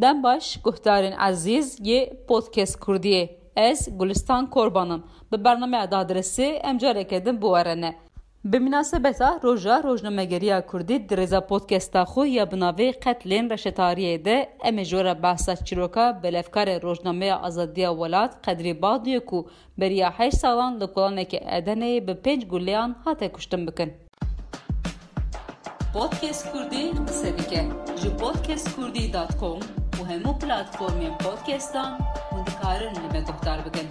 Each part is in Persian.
دم باش گهدارین عزیز یه پودکست کردیه از گلستان کربانم به برنامه دادرسی امجاره کدم بوارنه به مناسبت روژا روزنامه‌گری کردی درزا پودکست خو یا بناوی قتلین رشتاریه ده ام جوره بحثا چیروکا بلفکار روزنامه آزادی ولات قدری بادیو کو بریا 8 سالان لکولانه که ادنه به پنج گلیان هاته کشتن بکن پودکست کردی قصه دیگه Uhemu platformjen podcast'tan mund të karën në me të këtarëve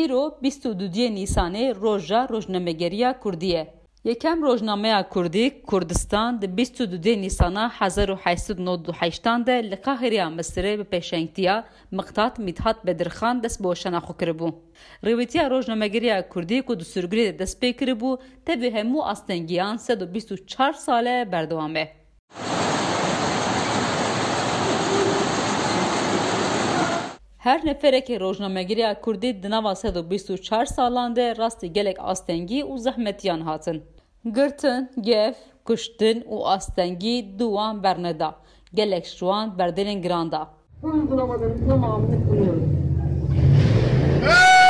Iro bistu dudje nisane rojja rojnë megeria kurdiye. Yekem rojnameya Kurdî Kurdistan di 22 Nîsana 1898 de li Qahiriya Misrê bi pêşengtiya Miqtat Midhat Bedirxan dest bi weşana xwe kiribû. Rêwîtiya rojnamegeriya Kurdî ku di Sûrgirê de dest pê kiribû tevî hemû astengiyan sed û bîst û çar sale berdewam e. Her neferekê rojnamegiriya Kurdî di nava sed û bîst û çar salan de rastî gelek astengî û zehmetiyan hatin. Girtin, gev, kuştin û astengî di wan berneda. Gelek ji wan berdêlên giran da. Uygulamanın tamamını kuruyoruz.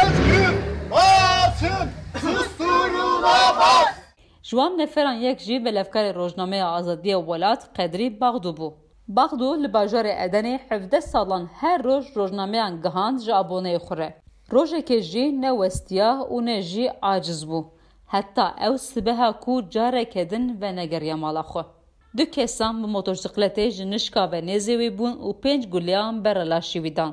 Özgür basın susturulamaz. Ji wan neferan yek jî velevkarê rojnameya Azadiya Welat Qedrî Baxdû bû. Baxdû li bajarê Edenê hevdeh salan her roj rojnameyan gihand ji aboneyê xwe re. Rojekê jî ne westiya û ne jî aciz bû. Heta ew sibeha ku careke din ve negeriya mala xwe. Du kesan bi motorsikletê ji nişka ve nêzê wê bûn û pênc guliyan bera laşî wî dan.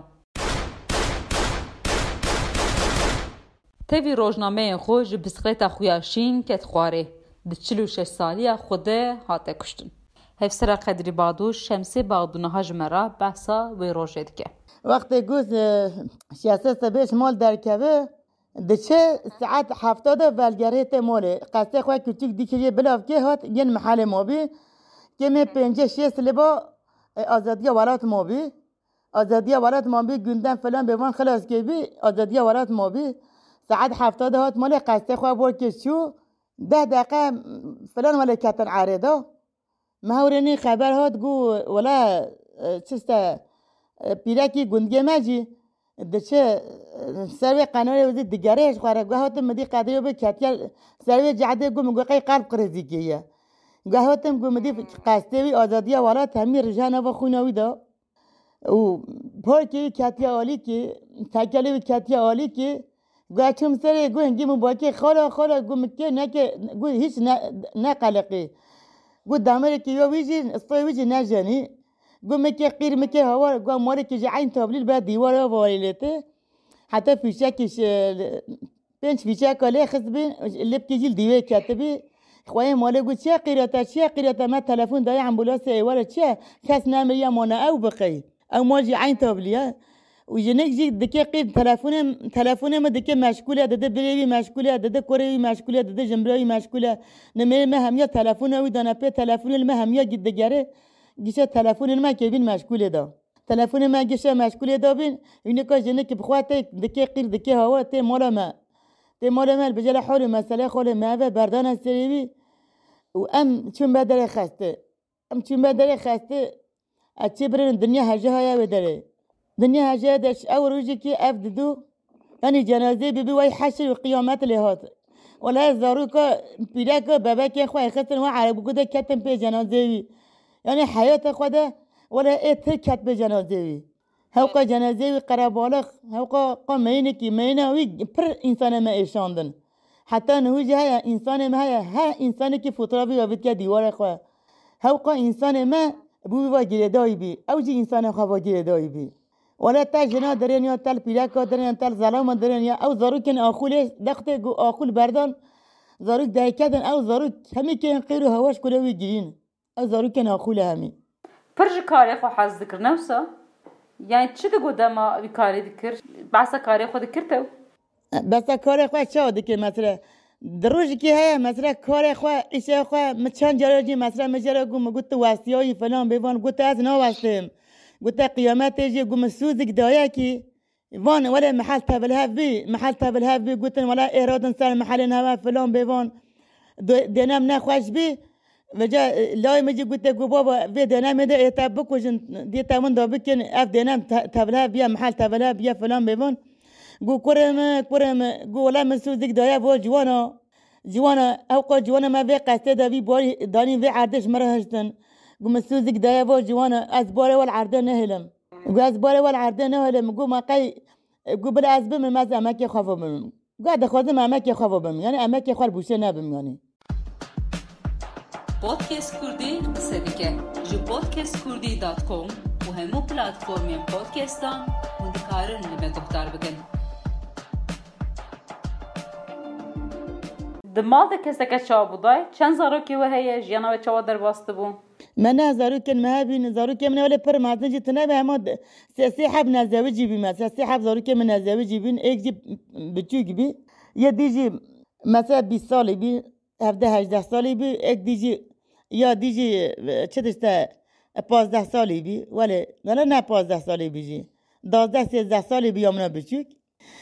Tevî rojnameyên xwe ji bisikleta xwe ya şîn ket xwarê. Di çil û şeş saliya xwe de hate kuştin. Baduş Şemsê Baxdûniha ji me re behsa wê rojê dike. وقتی گوز شیاسته سبیش مال درکوه دچه ساعت هفتاد ولگره ته ماله قصه خواه کچک دیکریه بلاف که هات ین محل ما بی که می پنجه شیست لبا آزادی ولات ما بی آزادی ولات ما بی گندن فلان به من خلاص که بی آزادی ولات ما بی ساعت هفتاد هات ماله قصه خواه بور که شو ده دقیقه فلان ولی کتن عارضه مهورنی خبر هات گو ولا چسته پیرکی گندگی مجی دچه سروی قناری وزی دیگرش خواره. گوه هاتم مدی قدری به کتیل سروی جعده گو مگو قی قلب قرزی کیه. گوه هاتم گو مدی قصده وی آزادی والا تمی رجان و خوناوی دا. و پر کی کتیا عالی کی تکلی وی کتیا عالی کی گوه چم سری گو هنگی مباکی خالا خالا گو مکه نکه گو هیچ نه قد ويجي يويجي ويجي ناجاني. قم كي قير مكي هوا قام مورك يجي عين توب للبادي ورا وليته حتى في شاكي بنش في شاكو لي خزبي اللي بتجي لديوي كاتبي. خويا مولا قلت شا قيرتا شا قيرتا ما تلفون ضيع أمبولانس ولا شا كاس نامي يا مونا أو بقي. أو موجي عين توب ليا. و یەنێک دکێ قیت تەلەفۆنێ تەلەفۆنێمە دکێ مەشکولە دەدە برێوی مەشکولە دەدە کوڕێوی مەشکولە دەدە ژمبراوی مەشکولە نمێمە هەمیە تەلەفۆنەوەی دەنەپێ تەلەفۆنمە هەمیە گیت دەگەرێ گیشە تەلەفۆنمە کێبین مەشکولێدا. تەلەفۆن ما گەشە مەشکولێ دابین یونێکە ژنێکی بخواتێک دکێ قیر دکێ هەوە تێ مۆلەمە تێ مۆلەمە بجە لە حۆلی مەسەلە خۆلێ ماوە بەردانە سێوی و ئەم چون بە دەرێ خەستێ ئەم چون بە دەرێ خەستێ ئەچی برن دنیا هەژە هەیە وێ دەرێ دنیا هجه دش او روزی که اف دو یعنی جنازه ببی وی حشر و قیامت لهات ولا زارو که پیدا که بابا که خواه خستن و عربو کده کتن پی جنازه وی. یعنی حیات خود ولا ایت کت به جنازه وی. هوقا جنازه وی قربالخ هوقا قا مینه کی مینه وی پر انسان ما ایشاندن. حتی نهوجی های انسان ما های ها انسانی که فطرابی و که دیوار خوا هوقا انسان ما بو و گیردایی بی او جی انسان خوا با گیردایی بی. ولا تجنا درین یا تل پیرکا درین تل زلام درین یا او زاروکن آخول دخت آخول بردان. زاروک دهکدن او زاروک همی که این قیر و هواش کلوی وی گیرین او زاروکن آخول همی پر کاری خو حز دکر نوسا یعنی چی دگو دما اوی کاری دکر؟ بحثا کاری خود دکر تو؟ بحثا کاری خو چه دکر مثلا دروژ کی هه مثلا کار خو ایشه خو مچان جراجی مثلا مجرا گو مگو تو واسطیای فلان بیوان گو تو از نا واسطیم قلت له قيامات يجي قوم السوزك دواياكي فون ولا محل تابل هافي محل تابل هافي. قلت ولا ايرود انسان محل هوا فلون بيفون دينام ناخواش بي. وجا لاي مجي قلت قو بابا في دينام هذا إيه يتابك وجن دي تامن دوبك. أف دينام تابل هافي محل تابل هافي فلون بيفون قو كرم كرم قو ولا من سوزك بو فو جوانا جوانا اوقع جوانا ما في قاعدة في بوري داني في عادش مرهجتن مرا هشتن گو مسوزک دایا و جوانا از باره والعرده نهلم. گو از باره والعرده نهلم گو ما قی گو بلا از بم مز امکی خوابو بم گو دخوازم امکی خوابو بم یعنی امکی خوار بوشه نبم یعنی. پودکست کردی قصه دیگه جو پودکست کردی دات کام و همو پلاتفورمی پودکستان و دکارن لما گفتار بکن. دماغ کسکه چا بودای چند زاروکی و هیه جیانا و چوا در واسطه بون من زارو كان ما بين زارو كان من ولا بر ما تنجي تنابه ما سياسي حب نزاوجي بي ما سياسي حب زارو كان من نزاوجي بين ايك جي بتشوك بي يا ديجي مثلا 20 سالي بي 17 18 سالي بي ايك ديجي يا ديجي چتشتا 15 سالي بي ولا ولا نه 15 سالي بيجي 12 13 سالي بي يومنا بتشوك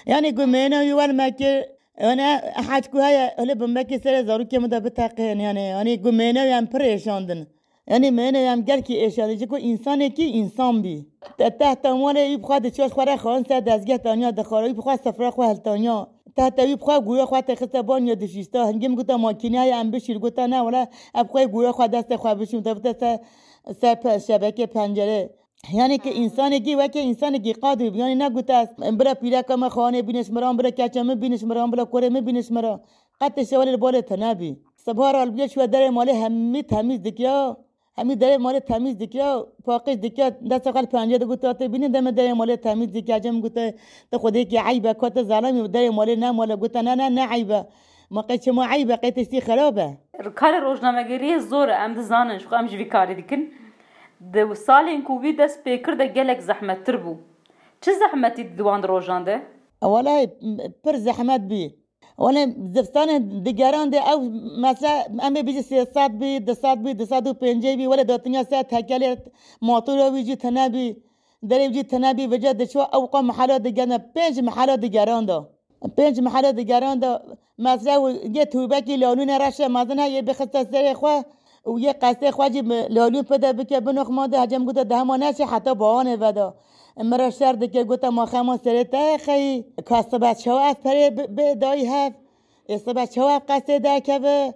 يعني قمنا يوال ما كي انا حاجكو هاي هلا بمكي سر زارو كان مدا بتاقين يعني يعني قمنا يام پریشاندن. یعنی من هم گر که اشاره که انسان کی انسان بی. تحت عنوان ای بخواد چاش خوره خان سر دزگه تانیا دخاره ای بخواد سفره خواه هلتانیا. تحت ای بخواد گویا خواه تخصه بان یا دشیستا هنگیم گوتا ماکینه های هم بشیر گوتا نه ولا اب خواه گویا خواه دست خواه بشیم. تا بتا سر شبکه پنجره. یعنی که انسان کی و که انسان کی قادر یعنی نگوتا برا پیرا کما خانه بینش مرام برا کچمه بینش مرام برا کوره بینش مرا. قط شوال بال تنابی. سبها البیا شو در مال همی تمیز دکیا. همین در مال تمیز دیکیا پاکش دیکیا دست قل پنجه دو گوتا تی بینید دم در مال تمیز دیکیا جم گوتا تا خودی که عیبه کات ظالمی در مال نه مال گوتا نه نه نه عیبه. ما قیچ ما عیبه قیتشتی خرابه. کار روزنامه‌گری زور ام دزانش خو ام جوی کاری دیکن. د سالین کووی دست پیکر د گلک زحمت تر بو. چه زحمتی دوان روزانده؟ والله پر زحمت بی. وانا زفتان دیگران ده او مثلا امی بیجی سی ساعت بی ده ساعت بی ده ساعت و پنجه بی ولی داتنیا ساعت هکلی موتور ویجی تنبی دری ویجی تنبی وجه ده شو اوقا محلات دیگران پنج محلات دیگران ده پنج محلات دیگران ده مثلا یه توبکی لالون رشه مثلا یه بخسته سر خواه و یه قصه خواجی لالون پده بکه بنخ ماده حجم گوته ده ما نشه حتی با آنه ودا مرا شرد که گوتا ما خما سره تا خی. کاسه بچه ها از پره به دایی هف. ایسا بچه ها قصه ده که به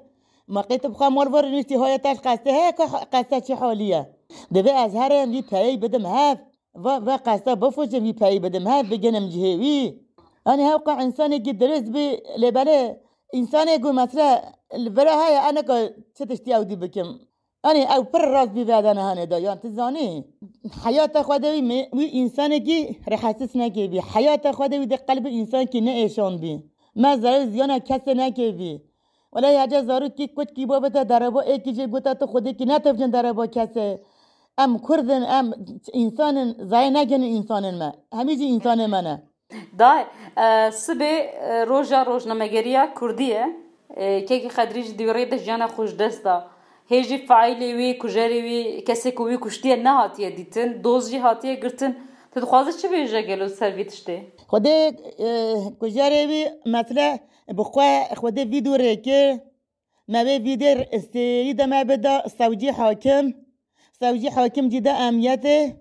ما قیت بخوا مال ور نیستی هایتش قصه های که قصه چه حالیه؟ دوی از هر وی پایی بدم هف. و و قصه بفوشم وی پایی بدم هف بگنم جهوی. أنا هوقع إنسان جد درس بي لبلا إنسان يقول مثلا البلا هاي أنا كا تشتي أودي بكم أو بر راس بي بعد أنا هاني دا. يعني تزاني حياة خدوي مي وي إنسان كي رح حسسنا كي بي حياة خدوي ده قلب إنسان كي نأشان بي ما زار زيانا كسر نكي بي ولا يحاجة زارو كي كوت كي بابا دربا إيه كي جي قطع تو خودي كي نتفجن دربا كسر ام کردن ام انسان زای نگن انسان ما. همیجی انسان منه دای سبه روژا روزنامه‌گریه کردیه. که که خدریج دیوری ده جانا خوش دستا هیجی فعیلی وی کجری وی کسی که وی کشتیه نه هاتیه دیتن دوز جی هاتیه گرتن تو خوازه چه بیجه گلو سرویتشته خودی کجاری وی مثلا بخوا خودی ویدیو ریکه ما به ویدیو استری ده ما بدا سوجی حاکم سوجی حاکم جدا امنیته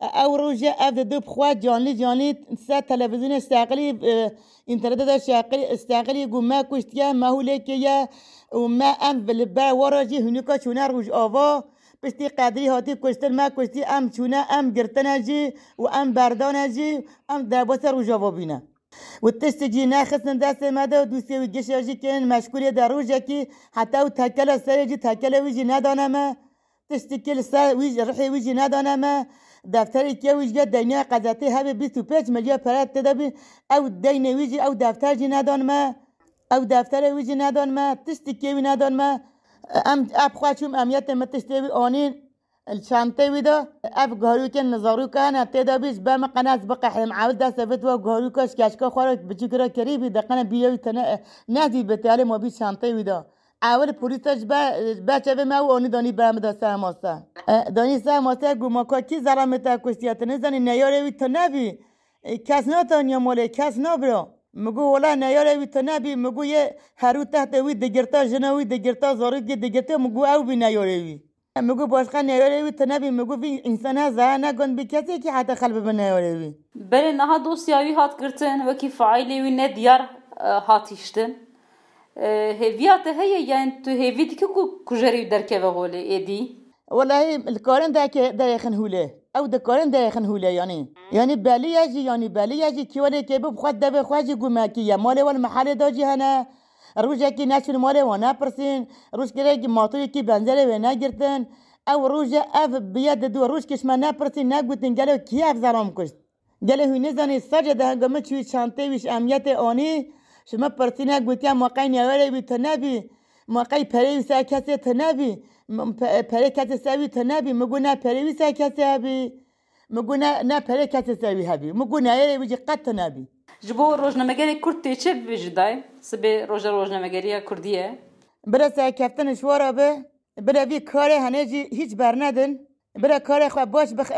او روجه اف دو بخوا جانلی جانلی سا تلفزیون استقلی اینترنت دا شاقلی استقلی گو ما کشتیا ما هو لیکیا و ما ام بلبا وراجی هنوکا چونه روج آوا. پشتی قدری هاتی کشتن ما کشتی ام چونه ام گرتنا جی و ام جی درباس روج آوا بینه و تست جی نخستن دست مده و دوستی و گشاجی کن مشکولی در روجه کی حتی و تکل سر جی تکل ویجی ندانمه دفتری که ویجگه دنیا قضاتی هبه 25 میلیارد پرد تدبی او دین ویجی او دفتر جی ندان ما. او دفتر ویجی ندان ما. تشتی که وی ندان ما. ام اب خواهشم امیت ما تشتی وی آنین. الشانطه ویدا اب گارو که نظارو کنه تدا بیش بام قناز بقى حلم عاود دست بيت و گارو کاش کاشکا خوارک بچیکرا کریبی. دقنا بیاوی تنه ندی بتاله ما بی شانطه ویدا اول پلیسش بچه به ما و آنی دانی برم دا سرماسته دانی سرماسته گو ما که کی زرم تا کشتیت نزنی؟ نیاره وی تا نبی. کس نتانیا ماله کس نبرا. مگو ولا نیاره وی تنبی مگو یه هرو تحت وی دگرتا جنوی دگرتا زاروی دگرتا مگو او بی نیاره وی. مگو باشقا نیاره وی تنبی مگو وی انسان ها زها نگن بی کسی که حتی خلب به نیاره وی. بله نها دوسیاوی هات گرتن وکی فعالی وی نه دیار هاتیشتن. هفيات هي يعني تو هفيت كو كجري دركه غولي ايدي والله الكارن داك دايخن هوله او دكارن دايخن هوله يعني يعني بالي يجي يعني بالي يجي كي ولا كي بخد دبي خواجي قماكيه مالي والمحل داجي هنا روجا كي ناشن مالي وانا برسين روج كي ماطوي كي بنزلي وانا جرتن او روجا اف بيد دو روج كيش ما نبرسين ناقوتن قالوا كيف زرام كشت قالوا هو نزاني سجد هنقمت شوي شانتي وش امياتي اوني شما پرسين گوتيا موقعي نيوالي بي تنبي موقعي پري وسا كسي تنبي پره کسی سوی تو نبی. مگو نه پره ویسا کسی هبی مگو نه نه پره کسی سوی هبی مگو نه یه بیجی قد تو نبی. جبو روزنامه‌گری کرد تیچه بجدای سبه روز روزنامه‌گری کردیه؟ برا سر کفتن شوارا به برا وی کار هنه جی هیچ بر ندن. برا کار خواه باش بخ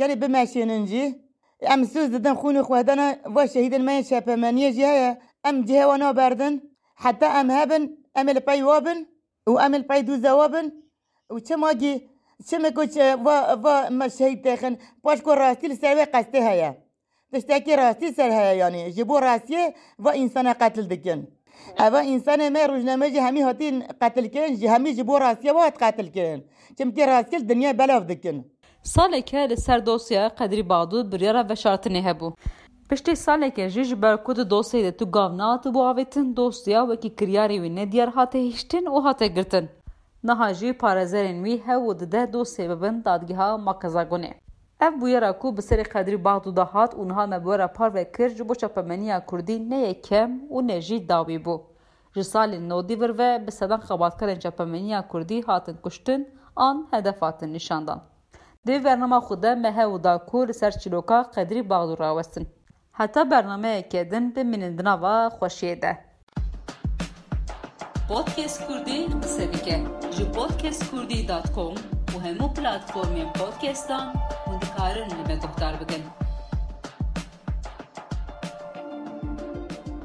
گلی بمشینن جی. ام سوز ددن خون خوهدن و شهیدن من شپمنیه جی هیا. أم جهوانو باردن حتى أم هابن أم الباي وابن وأم الباي دوزا وابن وتماجي كوش و و ما شهيد تاخن باش كو راستي لساوي قاستيها يا تشتكي راستي سرها يعني جيبو راستي و انسان قتل دكن هوا انسان ما رجنا ما جي همي هاتي قتل كان جي همي جيبو راستي وات قتل كان تمكي راستي الدنيا بلاف دكن صالك هذا سر قدري بعضو بريرا وشارتني هبو بادود بریارە بەشارتنی هەبوو پشتی سالێکە ژیژ بەرکوت دۆسی دە تو گاڤنات بۆ ئاوێتن دۆستیا وەکی کریاری وی نەدیار هاتە هیشتن و هاتە گرتن نەهاژی پارێزەرên wî hew û dide dosê bibin dadgeha Makezagonê. Ev bûyera ku bi serê qedrî Baxdûda hat û niha me bi were parve kir ji bo çapemeniya Kurdî ne yê kem û ne jî dawî bû. Ji salên nodî vir ve bi sedan xebatkarên çapemeniya Kurdî hatin kuştin an hedef hatin nîşandan. Di bernama xwe de me hew da ku li ser çîroka qedrî Baxdû rawestin. Heta bernameyekê din bimînin di nava xweşiyê de. Podcast Kurdî qise dike ji podcastkurdî.com û hemû platformên podcastan hûn dikarin li me guhdar bikin.